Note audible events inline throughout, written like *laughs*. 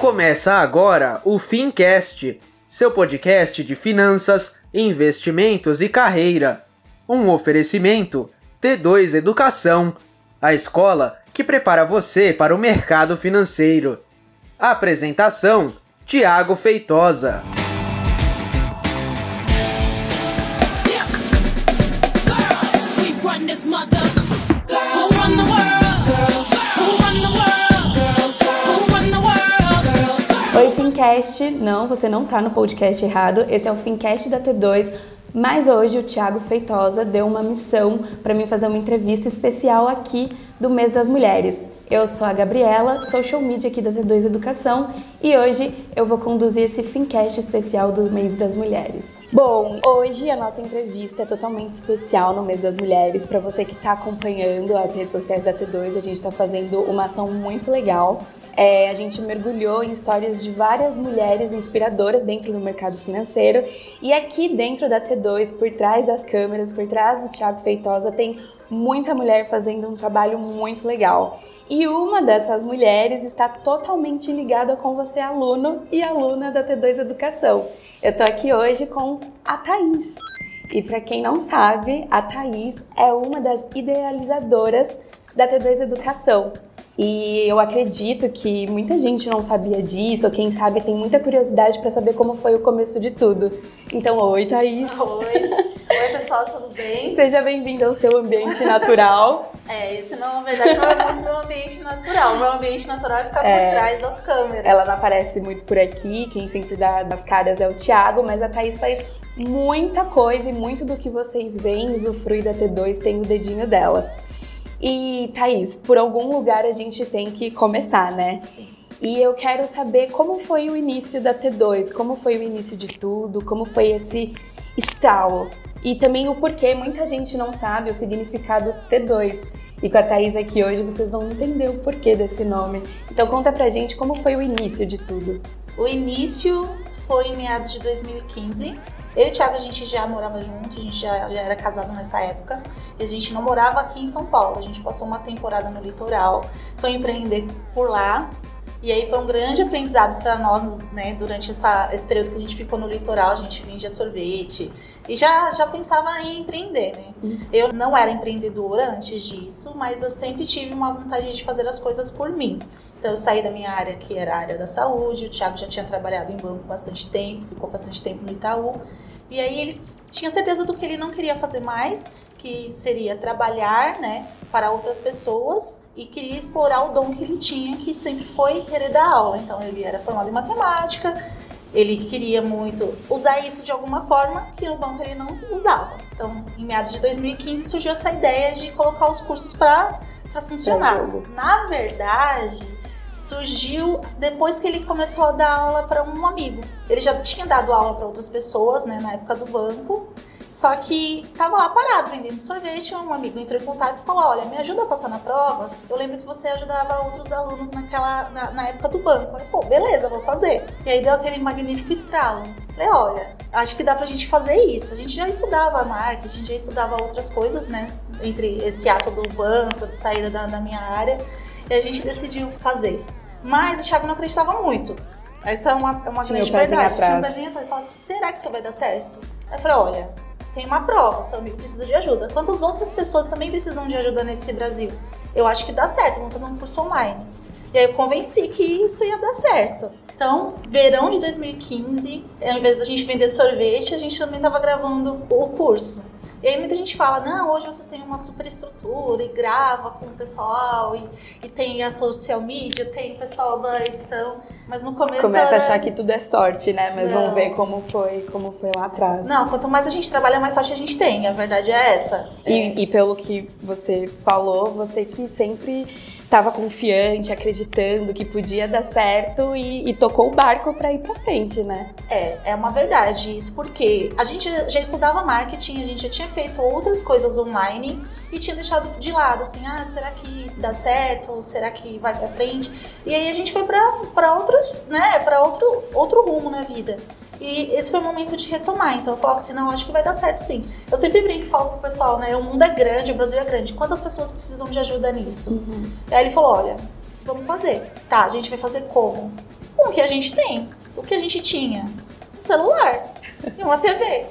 Começa agora o Fincast, seu podcast de finanças, investimentos e carreira. Um oferecimento T2 Educação, a escola que prepara você para o mercado financeiro. Apresentação: Tiago Feitosa. Fincast. Não, você não tá no podcast errado. Esse é o Fincast da T2. Mas hoje o Thiago Feitosa deu uma missão para mim fazer uma entrevista especial aqui do Mês das Mulheres. Eu sou a Gabriela, social media aqui da T2 Educação, e hoje eu vou conduzir esse Fincast especial do Mês das Mulheres. Bom, hoje a nossa entrevista é totalmente especial no Mês das Mulheres. Para você que está acompanhando as redes sociais da T2, a gente está fazendo uma ação muito legal. É, a gente mergulhou em histórias de várias mulheres inspiradoras dentro do mercado financeiro. E aqui dentro da T2, por trás das câmeras, por trás do Thiago Feitosa, tem muita mulher fazendo um trabalho muito legal. E uma dessas mulheres está totalmente ligada com você, aluno e aluna da T2 Educação. Eu estou aqui hoje com a Thaís. E para quem não sabe, a Thaís é uma das idealizadoras da T2 Educação. E eu acredito que muita gente não sabia disso, ou quem sabe tem muita curiosidade para saber como foi o começo de tudo. Então, oi, Thaís. Oi. Oi, pessoal, tudo bem? *laughs* Seja bem-vinda ao seu ambiente natural. é, esse não, na verdade, não é muito meu ambiente natural. Meu ambiente natural é ficar é, por trás das câmeras. Ela não aparece muito por aqui, quem sempre dá das caras é o Thiago, mas a Thaís faz muita coisa e muito do que vocês veem, usufrui da T2, tem o dedinho dela. E, Thaís, por algum lugar a gente tem que começar, né? Sim. E eu quero saber como foi o início da T2, como foi o início de tudo, como foi esse estalo. E também o porquê, muita gente não sabe o significado T2. E com a Thaís aqui hoje vocês vão entender o porquê desse nome. Então conta pra gente como foi o início de tudo. O início foi em meados de 2015. Eu e o Thiago, a gente já morava junto, a gente já, já, era casado nessa época. E a gente não morava aqui em São Paulo. A gente passou uma temporada no litoral, foi empreender por lá. E aí foi um grande aprendizado para nós, né, durante essa, esse período que a gente ficou no litoral, a gente vendia sorvete e já, já pensava em empreender, né? Uhum. Eu não era empreendedora antes disso, mas eu sempre tive uma vontade de fazer as coisas por mim. Então eu saí da minha área, que era a área da saúde, o Thiago já tinha trabalhado em banco bastante tempo, ficou bastante tempo no Itaú. E aí ele tinha certeza do que ele não queria fazer mais, que seria trabalhar, né, para outras pessoas e queria explorar o dom que ele tinha, que sempre foi heredar aula. Então ele era formado em matemática, ele queria muito usar isso de alguma forma que no banco ele não usava. Então, em meados de 2015 surgiu essa ideia de colocar os cursos para funcionar. Na verdade, surgiu depois que ele começou a dar aula para um amigo. Ele já tinha dado aula para outras pessoas, né, na época do banco. Só que tava lá parado vendendo sorvete, um amigo entrou em contato e falou: "Olha, me ajuda a passar na prova. Eu lembro que você ajudava outros alunos naquela na, na época do banco". Aí falou: "Beleza, vou fazer". E aí deu aquele magnífico estralo. Falei: "Olha, acho que dá pra gente fazer isso. A gente já estudava marketing, já estudava outras coisas, né? Entre esse ato do banco, de saída da, da minha área, e a gente decidiu fazer. Mas o Thiago não acreditava muito. Essa é uma, é uma grande verdade. Tinha um pezinho atrás. Falava assim, será que isso vai dar certo? Aí eu falei, olha, tem uma prova, seu amigo precisa de ajuda. Quantas outras pessoas também precisam de ajuda nesse Brasil? Eu acho que dá certo, vamos fazer um curso online. E aí eu convenci que isso ia dar certo. Então, verão de 2015, ao invés da gente vender sorvete, a gente também estava gravando o curso. E aí muita gente fala, não, hoje vocês têm uma super estrutura e grava com o pessoal e, e tem a social media, tem o pessoal da edição. Mas no começo. Começa era... a achar que tudo é sorte, né? Mas não. vamos ver como foi, como foi lá atrás. Não, quanto mais a gente trabalha, mais sorte a gente tem. A verdade é essa. E, é... e pelo que você falou, você que sempre estava confiante, acreditando que podia dar certo e, e tocou o barco para ir para frente, né? É, é uma verdade isso, porque a gente já estudava marketing, a gente já tinha feito outras coisas online e tinha deixado de lado, assim, ah, será que dá certo? Será que vai para frente? E aí a gente foi para outros, né, para outro outro rumo na vida. E esse foi o momento de retomar. Então eu falava assim, não, acho que vai dar certo sim. Eu sempre brinco e falo pro pessoal, né? O mundo é grande, o Brasil é grande. Quantas pessoas precisam de ajuda nisso? Uhum. Aí ele falou, olha, vamos fazer. Tá, a gente vai fazer como? com o que a gente tem. O que a gente tinha? Um celular e uma TV.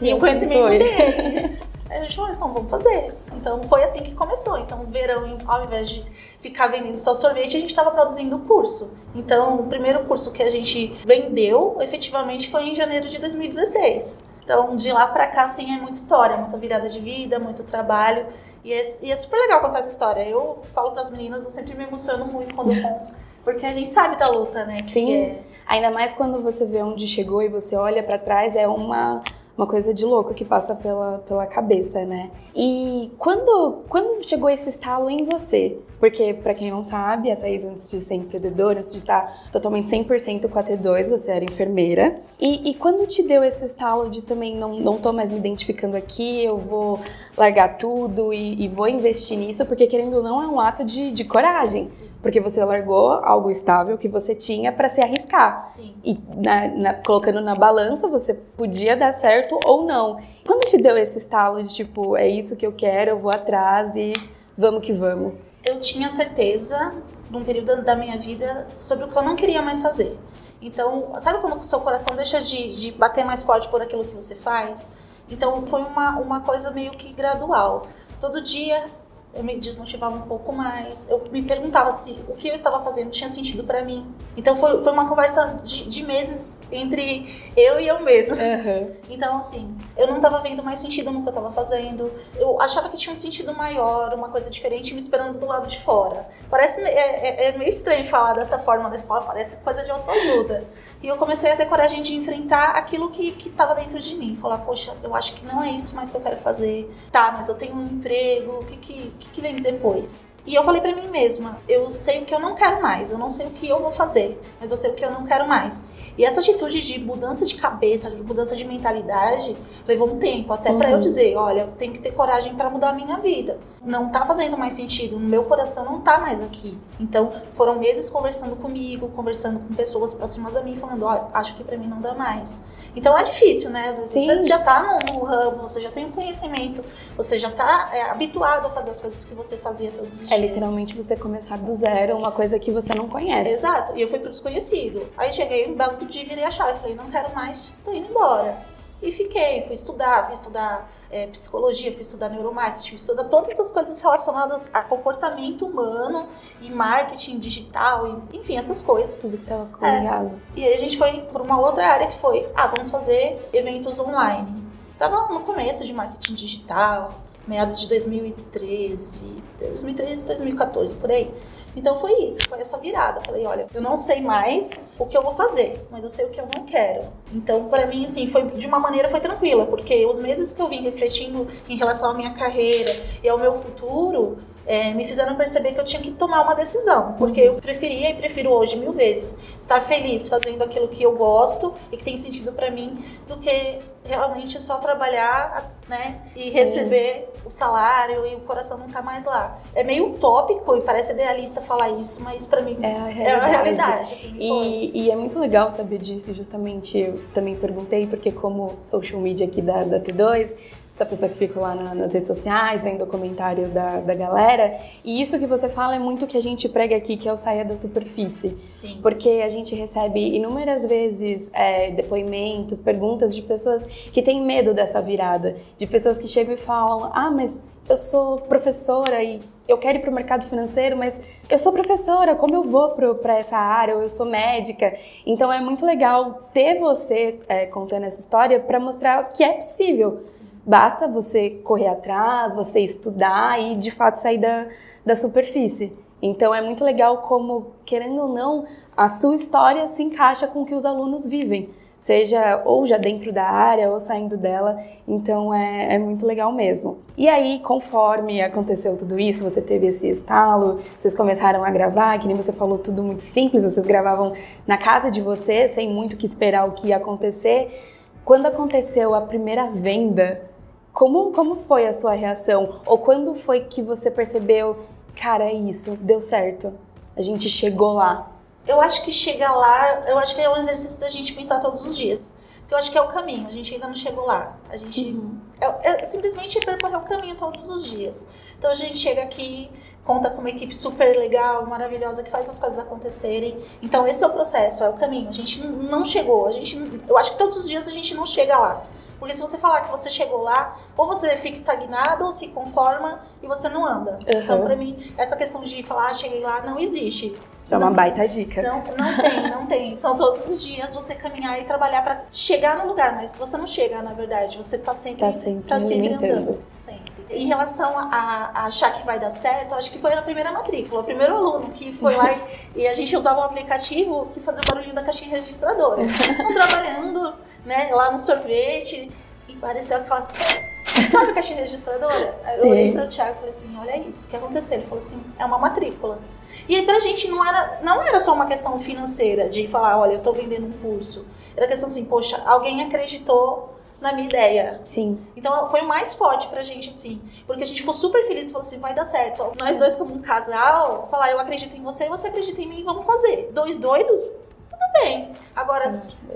E, e o conhecimento foi. dele. *laughs* Aí a gente falou, então vamos fazer. Então foi assim que começou. Então, verão, ao invés de ficar vendendo só sorvete, a gente estava produzindo o curso. Então, o primeiro curso que a gente vendeu, efetivamente, foi em janeiro de 2016. Então, de lá para cá, sim, é muita história, muita virada de vida, muito trabalho. E é, e é super legal contar essa história. Eu falo para as meninas, eu sempre me emociono muito quando eu conto. Porque a gente sabe da luta, né? Sim. É... Ainda mais quando você vê onde chegou e você olha para trás, é uma uma coisa de louco que passa pela, pela cabeça, né? E quando, quando chegou esse estalo em você? Porque, para quem não sabe, a Thaís, antes de ser empreendedora, antes de estar totalmente 100% com a T2, você era enfermeira. E, e, quando te deu esse estalo de também não, não tô mais me identificando aqui, eu vou largar tudo e, e vou investir nisso, porque querendo ou não, é um ato de, de coragem. Sim. Porque você largou algo estável que você tinha para se arriscar. Sim. E na, na, colocando na balança, você podia dar certo ou não. Quando te deu esse estalo de tipo, é isso que eu quero, eu vou atrás e vamos que vamos? Eu tinha certeza, num período da minha vida, sobre o que eu não queria mais fazer. Então, sabe quando o seu coração deixa de, de bater mais forte por aquilo que você faz? Então, foi uma, uma coisa meio que gradual. Todo dia eu me desmotivava um pouco mais. Eu me perguntava se o que eu estava fazendo tinha sentido para mim. Então foi, foi uma conversa de, de meses entre eu e eu mesma. Uhum. Então, assim, eu não estava vendo mais sentido no que eu estava fazendo. Eu achava que tinha um sentido maior, uma coisa diferente me esperando do lado de fora. Parece é, é, é meio estranho falar dessa forma, né? Falar, parece coisa de autoajuda. E eu comecei a ter coragem de enfrentar aquilo que estava dentro de mim. Falar, poxa, eu acho que não é isso mais que eu quero fazer. Tá, mas eu tenho um emprego, o que que que, que vem depois? E eu falei para mim mesma, eu sei o que eu não quero mais, eu não sei o que eu vou fazer, mas eu sei o que eu não quero mais. E essa atitude de mudança de cabeça, de mudança de mentalidade, levou um tempo até uhum. para eu dizer, olha, eu tenho que ter coragem para mudar a minha vida. Não tá fazendo mais sentido, meu coração não tá mais aqui. Então, foram meses conversando comigo, conversando com pessoas próximas a mim, falando, oh, acho que para mim não dá mais. Então é difícil, né? Às vezes Sim. você já tá no, no ramo, você já tem o um conhecimento, você já tá é, habituado a fazer as coisas que você fazia todos os dias. É literalmente você começar do zero, uma coisa que você não conhece. Exato. E eu fui pro desconhecido. Aí cheguei um belo dia e virei a chave. Falei, não quero mais, tô indo embora. E fiquei, fui estudar, fui estudar é, psicologia, fui estudar neuromarketing, fui estudar todas essas coisas relacionadas a comportamento humano e marketing digital, e, enfim, essas coisas. Tudo que estava ligado. É, e aí a gente foi por uma outra área que foi, ah, vamos fazer eventos online. Tava no começo de marketing digital, meados de 2013, 2013, 2014, por aí. Então foi isso, foi essa virada. Falei, olha, eu não sei mais o que eu vou fazer, mas eu sei o que eu não quero. Então, para mim, assim, foi de uma maneira foi tranquila, porque os meses que eu vim refletindo em relação à minha carreira e ao meu futuro, é, me fizeram perceber que eu tinha que tomar uma decisão, porque eu preferia e prefiro hoje mil vezes estar feliz fazendo aquilo que eu gosto e que tem sentido para mim, do que realmente só trabalhar, né, e Sim. receber o salário e o coração não tá mais lá. É meio utópico e parece idealista falar isso, mas para mim é a realidade. É a realidade e, e, é muito legal saber disso, justamente eu também perguntei, porque como social media aqui da, da T2, essa pessoa que fica lá na, nas redes sociais, vendo o comentário da, da galera. E isso que você fala é muito que a gente prega aqui, que é o saia da superfície. Sim. Porque a gente recebe inúmeras vezes é, depoimentos, perguntas de pessoas que têm medo dessa virada. De pessoas que chegam e falam: Ah, mas eu sou professora e eu quero ir para o mercado financeiro, mas eu sou professora, como eu vou para essa área? Ou eu sou médica. Então é muito legal ter você é, contando essa história para mostrar que é possível. Sim. Basta você correr atrás, você estudar e de fato sair da, da superfície. Então é muito legal como, querendo ou não, a sua história se encaixa com o que os alunos vivem, seja ou já dentro da área ou saindo dela. Então é, é muito legal mesmo. E aí, conforme aconteceu tudo isso, você teve esse estalo, vocês começaram a gravar, que nem você falou, tudo muito simples, vocês gravavam na casa de você, sem muito que esperar o que ia acontecer. Quando aconteceu a primeira venda, como, como foi a sua reação? Ou quando foi que você percebeu, cara, é isso, deu certo, a gente chegou lá? Eu acho que chegar lá, eu acho que é um exercício da gente pensar todos os dias. Porque eu acho que é o caminho, a gente ainda não chegou lá. A gente uhum. é, é, simplesmente percorrer o caminho todos os dias. Então a gente chega aqui, conta com uma equipe super legal, maravilhosa, que faz as coisas acontecerem. Então esse é o processo, é o caminho. A gente não chegou, a gente, eu acho que todos os dias a gente não chega lá. Porque se você falar que você chegou lá, ou você fica estagnado, ou se conforma e você não anda. Uhum. Então, para mim, essa questão de falar, ah, cheguei lá, não existe. É uma baita dica. Não, não tem, não tem. São todos os dias você caminhar e trabalhar para chegar no lugar, mas você não chega, na verdade, você tá sempre, tá sempre, tá sempre andando. Sempre. Em relação a, a, achar que vai dar certo, acho que foi na primeira matrícula, o primeiro aluno que foi lá e, *laughs* e a gente usava um aplicativo que fazia o barulhinho da caixinha registradora. *laughs* Então, trabalhando né, lá no sorvete e pareceu aquela. Sabe a caixinha registradora? Eu olhei para o Thiago e falei assim: olha isso, o que aconteceu? Ele falou assim: é uma matrícula. E aí pra gente não era, não era só uma questão financeira de falar, olha, eu tô vendendo um curso. Era questão assim, poxa, alguém acreditou na minha ideia. Sim. Então foi o mais forte pra gente, assim. Porque a gente ficou super feliz e falou assim: vai dar certo. Nós dois, como um casal, falar, eu acredito em você, você acredita em mim, vamos fazer. Dois doidos, tudo bem. Agora,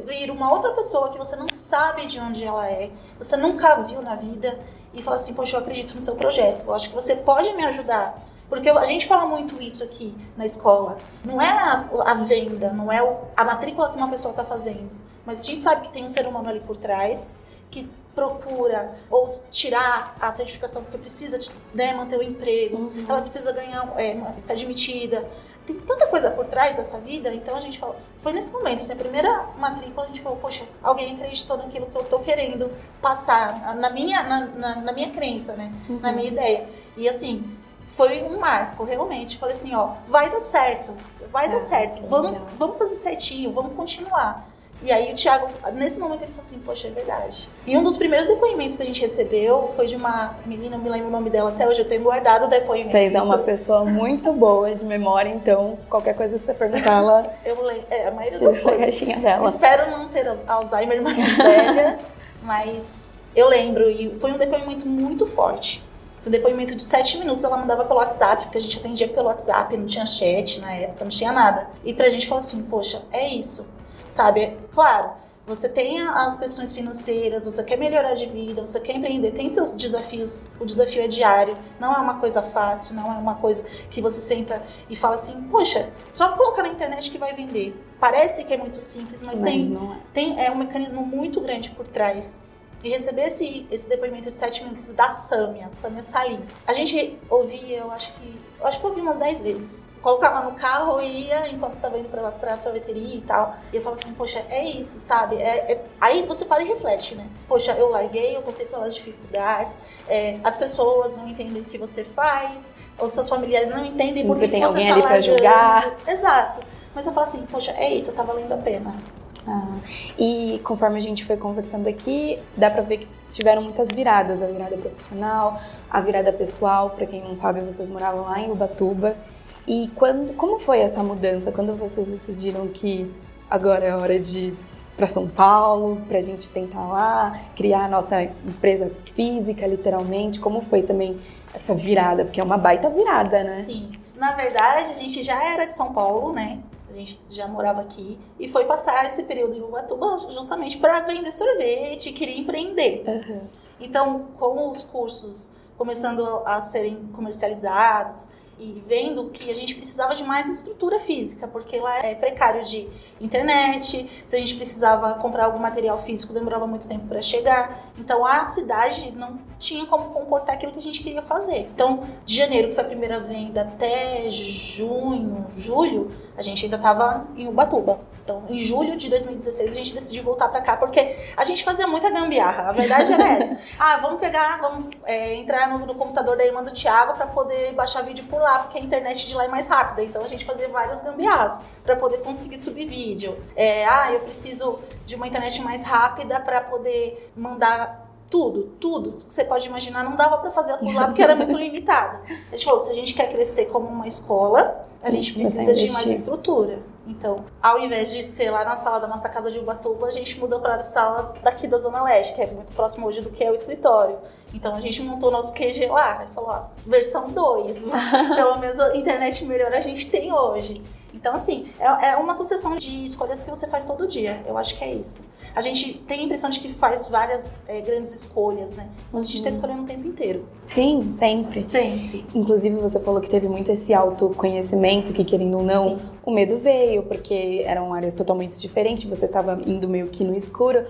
vir uma outra pessoa que você não sabe de onde ela é, você nunca viu na vida, e falar assim: poxa, eu acredito no seu projeto, eu acho que você pode me ajudar. Porque a gente fala muito isso aqui na escola. Não é a, a venda, não é a matrícula que uma pessoa está fazendo. Mas a gente sabe que tem um ser humano ali por trás que procura ou tirar a certificação porque precisa né, manter o emprego, uhum. ela precisa ganhar, é, ser admitida. Tem tanta coisa por trás dessa vida, então a gente falou, foi nesse momento, assim, a primeira matrícula a gente falou, poxa, alguém acreditou naquilo que eu tô querendo passar, na minha, na, na, na minha crença, né, uhum. na minha ideia. E assim, foi um marco, realmente. Falei assim, ó, vai dar certo, vai dar é, certo, vamos, vamos fazer certinho, vamos continuar. E aí o Thiago, nesse momento, ele falou assim, poxa, é verdade. E um dos primeiros depoimentos que a gente recebeu foi de uma menina, me lembro o nome dela até hoje, eu tenho guardado o depoimento. Thais é uma pessoa muito boa de memória, então qualquer coisa que você perguntar, ela... *laughs* eu lembro, é, a maioria das coisas. Caixinha dela. Espero não ter Alzheimer mais *laughs* velha, mas eu lembro, e foi um depoimento muito forte. Foi um depoimento de sete minutos, ela mandava pelo WhatsApp, porque a gente atendia pelo WhatsApp, não tinha chat na época, não tinha nada. E pra gente falou assim, poxa, é isso, sabe? Claro, você tem as questões financeiras, você quer melhorar de vida, você quer empreender, tem seus desafios, o desafio é diário, não é uma coisa fácil, não é uma coisa que você senta e fala assim, poxa, só colocar na internet que vai vender. Parece que é muito simples, mas, mas tem, é. tem é um mecanismo muito grande por trás e receber esse, esse depoimento de sete minutos da Samia, Samia Salim. A gente ouvia, eu acho que. Eu acho que eu ouvi umas dez vezes. Colocava no carro e ia enquanto estava indo pra, pra sorveteria e tal. E eu falava assim, poxa, é isso, sabe? É, é... Aí você para e reflete, né? Poxa, eu larguei, eu passei pelas dificuldades, é, as pessoas não entendem o que você faz, os seus familiares não entendem por que, tem você alguém tá ali para julgar. Exato. Mas eu falo assim, poxa, é isso, tá valendo a pena. Ah, e conforme a gente foi conversando aqui, dá pra ver que tiveram muitas viradas, a virada profissional, a virada pessoal, para quem não sabe, vocês moravam lá em Ubatuba. E quando, como foi essa mudança? Quando vocês decidiram que agora é hora de ir para São Paulo, para a gente tentar lá criar a nossa empresa física, literalmente? Como foi também essa virada? Porque é uma baita virada, né? Sim. Na verdade, a gente já era de São Paulo, né? A gente já morava aqui e foi passar esse período em Ubatuba justamente para vender sorvete, queria empreender. Uhum. Então, com os cursos começando a serem comercializados, e vendo que a gente precisava de mais estrutura física, porque lá é precário de internet, se a gente precisava comprar algum material físico, demorava muito tempo para chegar. Então a cidade não tinha como comportar aquilo que a gente queria fazer. Então, de janeiro, que foi a primeira venda, até junho, julho, a gente ainda estava em Ubatuba. Então, em julho de 2016, a gente decidiu voltar para cá, porque a gente fazia muita gambiarra. A verdade era essa. *laughs* ah, vamos pegar, vamos é, entrar no, no, computador da irmã do Thiago para poder baixar vídeo por lá, porque a internet de lá é mais rápida. Então, a gente fazia várias gambiarras para poder conseguir subir vídeo. É, ah, eu preciso de uma internet mais rápida para poder mandar tudo, tudo que você pode imaginar, não dava para fazer por lá porque era muito *laughs* limitado. A gente falou, se a gente quer crescer como uma escola, a gente precisa de mais estrutura. Então, ao invés de ser lá na sala da nossa casa de Ubatuba, a gente mudou para a sala daqui da Zona Leste, que é muito próximo hoje do que é o escritório. Então, a gente montou nosso QG lá, falou, ó, versão 2, *laughs* pelo menos a internet melhor a gente tem hoje. Então, assim, é, é, uma sucessão de escolhas que você faz todo dia. Eu acho que é isso. A gente tem a impressão de que faz várias é, grandes escolhas, né? Mas a gente está escolhendo o tempo inteiro. Sim, sempre. Sempre. Inclusive, você falou que teve muito esse autoconhecimento, que querendo ou não, Sim. o medo veio, porque eram áreas totalmente diferentes, você estava indo meio que no escuro.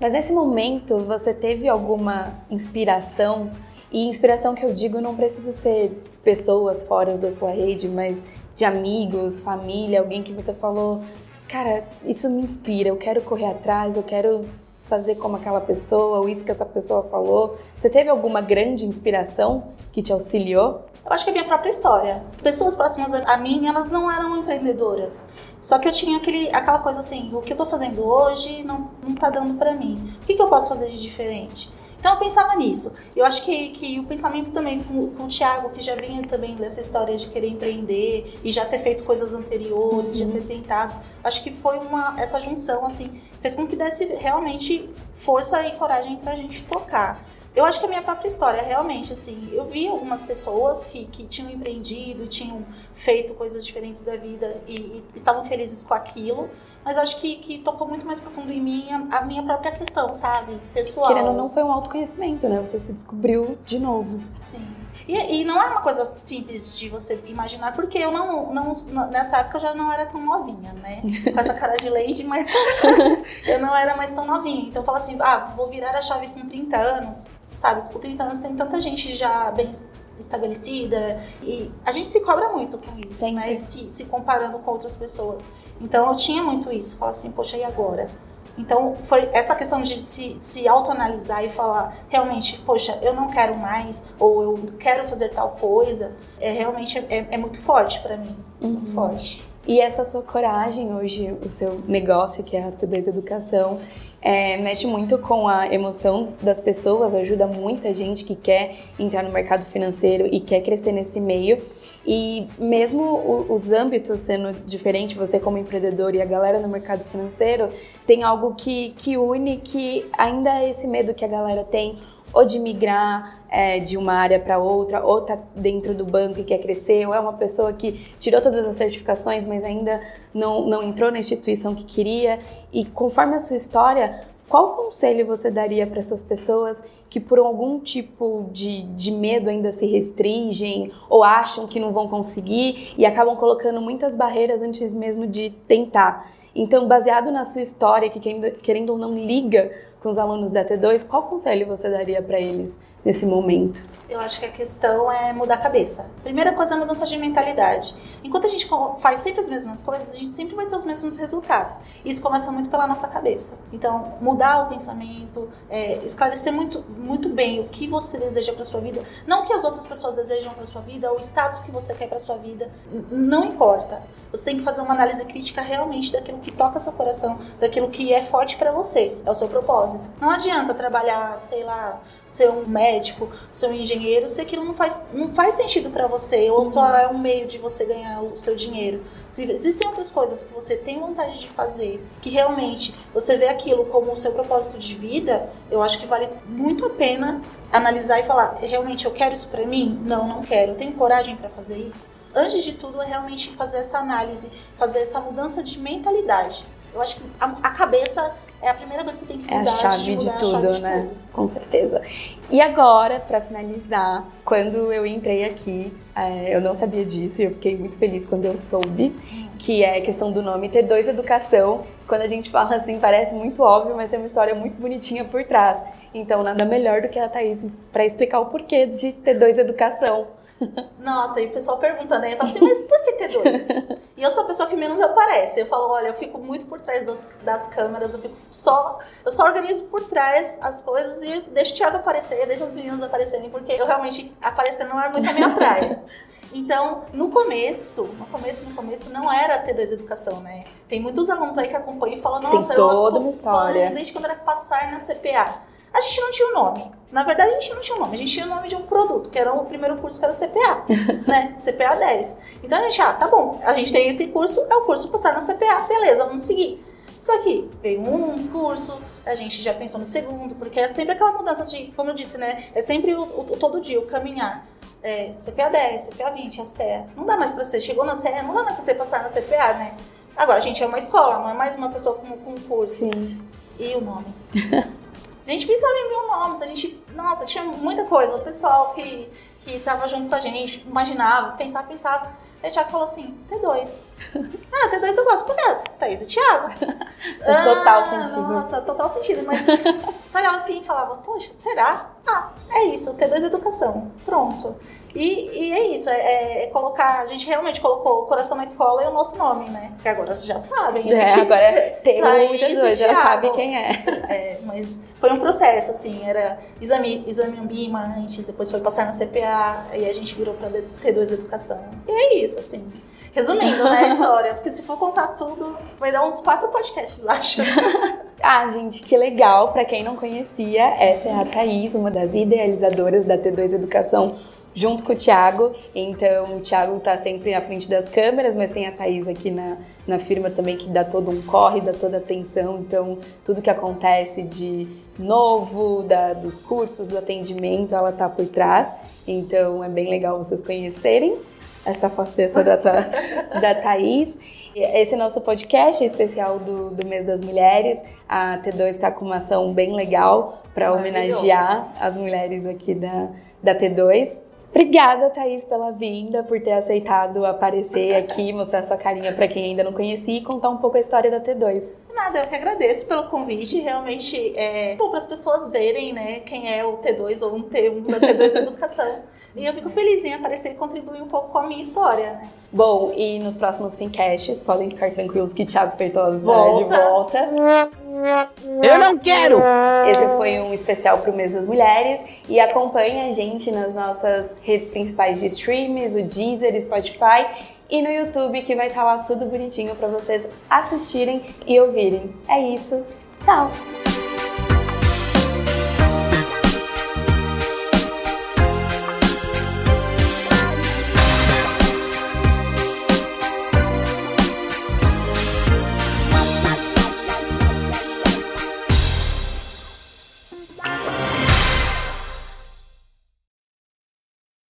Mas nesse momento, você teve alguma inspiração? E inspiração que eu digo não precisa ser pessoas fora da sua rede, mas de amigos, família, alguém que você falou, cara, isso me inspira, eu quero correr atrás, eu quero fazer como aquela pessoa, ou isso que essa pessoa falou. Você teve alguma grande inspiração que te auxiliou? Eu acho que é a minha própria história. Pessoas próximas a mim, elas não eram empreendedoras. Só que eu tinha aquele, aquela coisa assim, o que eu tô fazendo hoje não, não tá dando para mim. O que, que eu posso fazer de diferente? Então eu pensava nisso. Eu acho que, que o pensamento também com, com o Thiago, que já vinha também dessa história de querer empreender e já ter feito coisas anteriores, uhum. já ter tentado, acho que foi uma essa junção assim, fez com que desse realmente força e coragem pra gente tocar. Eu acho que a minha própria história, realmente, assim, eu vi algumas pessoas que, que tinham empreendido, tinham feito coisas diferentes da vida e, e estavam felizes com aquilo, mas acho que, que tocou muito mais profundo em mim a, a, minha própria questão, sabe? Pessoal. Querendo não, foi um autoconhecimento, né? Você se descobriu de novo. Sim. E, e não é uma coisa simples de você imaginar, porque eu não, não. Nessa época eu já não era tão novinha, né? *laughs* Com essa cara de lady, mas *laughs* *laughs* eu não era mais tão novinha. Então eu falo assim, ah, vou virar a chave com 30 anos, sabe? Com 30 anos tem tanta gente já bem estabelecida e a gente se cobra muito com isso, Sim. né? Se, se comparando com outras pessoas. Então eu tinha muito isso, falar assim, poxa, e agora? Então, foi essa questão de se, se autoanalisar e falar, realmente, poxa, eu não quero mais, ou eu quero fazer tal coisa, é realmente é, é muito forte para mim. Uhum. Muito forte. E essa sua coragem hoje, o seu negócio, que é a T2 Educação, é, mexe muito com a emoção das pessoas, ajuda muita gente que quer entrar no mercado financeiro e quer crescer nesse meio. E mesmo os âmbitos sendo diferentes, você como empreendedor e a galera no mercado financeiro, tem algo que, que une que ainda é esse medo que a galera tem ou de migrar é, de uma área para outra, ou tá dentro do banco e quer crescer, ou é uma pessoa que tirou todas as certificações, mas ainda não, não entrou na instituição que queria. E conforme a sua história, qual conselho você daria para essas pessoas que, por algum tipo de, de medo, ainda se restringem ou acham que não vão conseguir e acabam colocando muitas barreiras antes mesmo de tentar? Então, baseado na sua história, que querendo, querendo ou não liga com os alunos da T2, qual conselho você daria para eles nesse momento? Eu acho que a questão é mudar a cabeça. Primeira coisa é a mudança de mentalidade. Enquanto a gente faz sempre as mesmas coisas, a gente sempre vai ter os mesmos resultados. Isso começa muito pela nossa cabeça. Então, mudar o pensamento, é, esclarecer muito, muito bem o que você deseja para sua vida, não o que as outras pessoas desejam para sua vida, o status que você quer para sua vida, não importa. Você tem que fazer uma análise crítica realmente daquilo que toca seu coração, daquilo que é forte para você, é o seu propósito. Não adianta trabalhar, sei lá, ser um médico, ser um engenheiro se aquilo não faz, não faz sentido para você ou só uhum. é um meio de você ganhar o seu dinheiro. Se existem outras coisas que você tem vontade de fazer, que realmente você vê aquilo como o seu propósito de vida, eu acho que vale muito a pena analisar e falar, realmente eu quero isso para mim? Não, não quero. Eu tenho coragem para fazer isso? Antes de tudo é realmente fazer essa análise, fazer essa mudança de mentalidade. Eu acho que a, a cabeça é a primeira coisa que você tem que mudar. É a chave de, de tudo, chave né? De tudo. Com certeza. E agora, para finalizar, quando eu entrei aqui, é, eu não sabia disso e eu fiquei muito feliz quando eu soube, que é a questão do nome T2 Educação. Quando a gente fala assim, parece muito óbvio, mas tem uma história muito bonitinha por trás. Então, nada melhor do que a Thaís para explicar o porquê de T2 Educação. Nossa, e o pessoal pergunta, né? Eu falo assim, mas por que T2? *laughs* e eu sou a pessoa que menos aparece. Eu falo, olha, eu fico muito por trás das, das câmeras, eu fico só. Eu só organizo por trás as coisas e deixo o Thiago aparecer, deixo as meninas aparecerem, porque eu realmente aparecer não é muito a minha praia. *laughs* Então, no começo, no começo, no começo, não era T2 Educação, né? Tem muitos alunos aí que acompanham e falam, nossa, Tem toda eu uma história. desde quando era passar na CPA. A gente não tinha o um nome. Na verdade, a gente não tinha o um nome. A gente tinha o nome de um produto, que era o primeiro curso, que era o CPA, *laughs* né? CPA 10. Então a gente, ah, tá bom, a gente tem esse curso, é o curso passar na CPA, beleza, vamos seguir. Só que veio um curso, a gente já pensou no segundo, porque é sempre aquela mudança de, como eu disse, né? É sempre o, o todo dia, o caminhar. é, CPA 10, CPA 20, a CEA. Não dá mais pra você, chegou na CEA, não dá mais pra você passar na CPA, né? Agora, a gente é uma escola, não é mais uma pessoa com um curso. Sim. E o nome? *laughs* a gente pensava em mil nomes, a gente, nossa, tinha muita coisa. O pessoal que, que tava junto com a gente imaginava, pensava, pensava. Aí o Thiago falou assim: T2. *laughs* ah, T2 eu gosto. Por quê? Thaís e Thiago. *laughs* Total ah, sentido. Nossa, total sentido. Mas *laughs* você olhava assim e falava: Poxa, será? Ah, é isso, T2 Educação. Pronto. E, e é isso, é, é, é colocar. A gente realmente colocou o coração na escola e o nosso nome, né? Porque agora vocês já sabem. né, É, que agora tem *laughs* e T2, já sabe quem é. É, mas foi um processo, assim, era exame, exame Ambima antes, depois foi passar na CPA, e a gente virou pra T2 Educação. E é isso, assim. Resumindo, né, a *laughs* história, porque se for contar tudo, vai dar uns quatro podcasts, acho. *laughs* Ah, gente, que legal! Pra quem não conhecia, essa é a Thaís, uma das idealizadoras da T2 Educação, junto com o Thiago. Então, o Thiago tá sempre à frente das câmeras, mas tem a Thaís aqui na, na firma também que dá todo um corre, dá toda a atenção. Então, tudo que acontece de novo, da, dos cursos, do atendimento, ela tá por trás. Então, é bem legal vocês conhecerem essa faceta da, *laughs* da Thaís. Esse nosso podcast é especial do, do mês das mulheres. A T2 está com uma ação bem legal para homenagear as mulheres aqui da, da T2. Obrigada, Thaís, pela vinda, por ter aceitado aparecer aqui, mostrar sua carinha para quem ainda não conhecia e contar um pouco a história da T2. Nada, eu que agradeço pelo convite. Realmente é bom para as pessoas verem, né, quem é o T2 ou um T1 da T2 Educação. E eu fico feliz em aparecer e contribuir um pouco com a minha história, né? Bom, e nos próximos Fincasts, podem ficar tranquilos que Thiago Pertosa estará de Volta. volta. Eu não quero! Esse foi um especial pro mês das mulheres e acompanhe a gente nas nossas redes principais de streams, o Deezer, Spotify e no YouTube que vai estar lá tudo bonitinho para vocês assistirem e ouvirem. É isso. Tchau.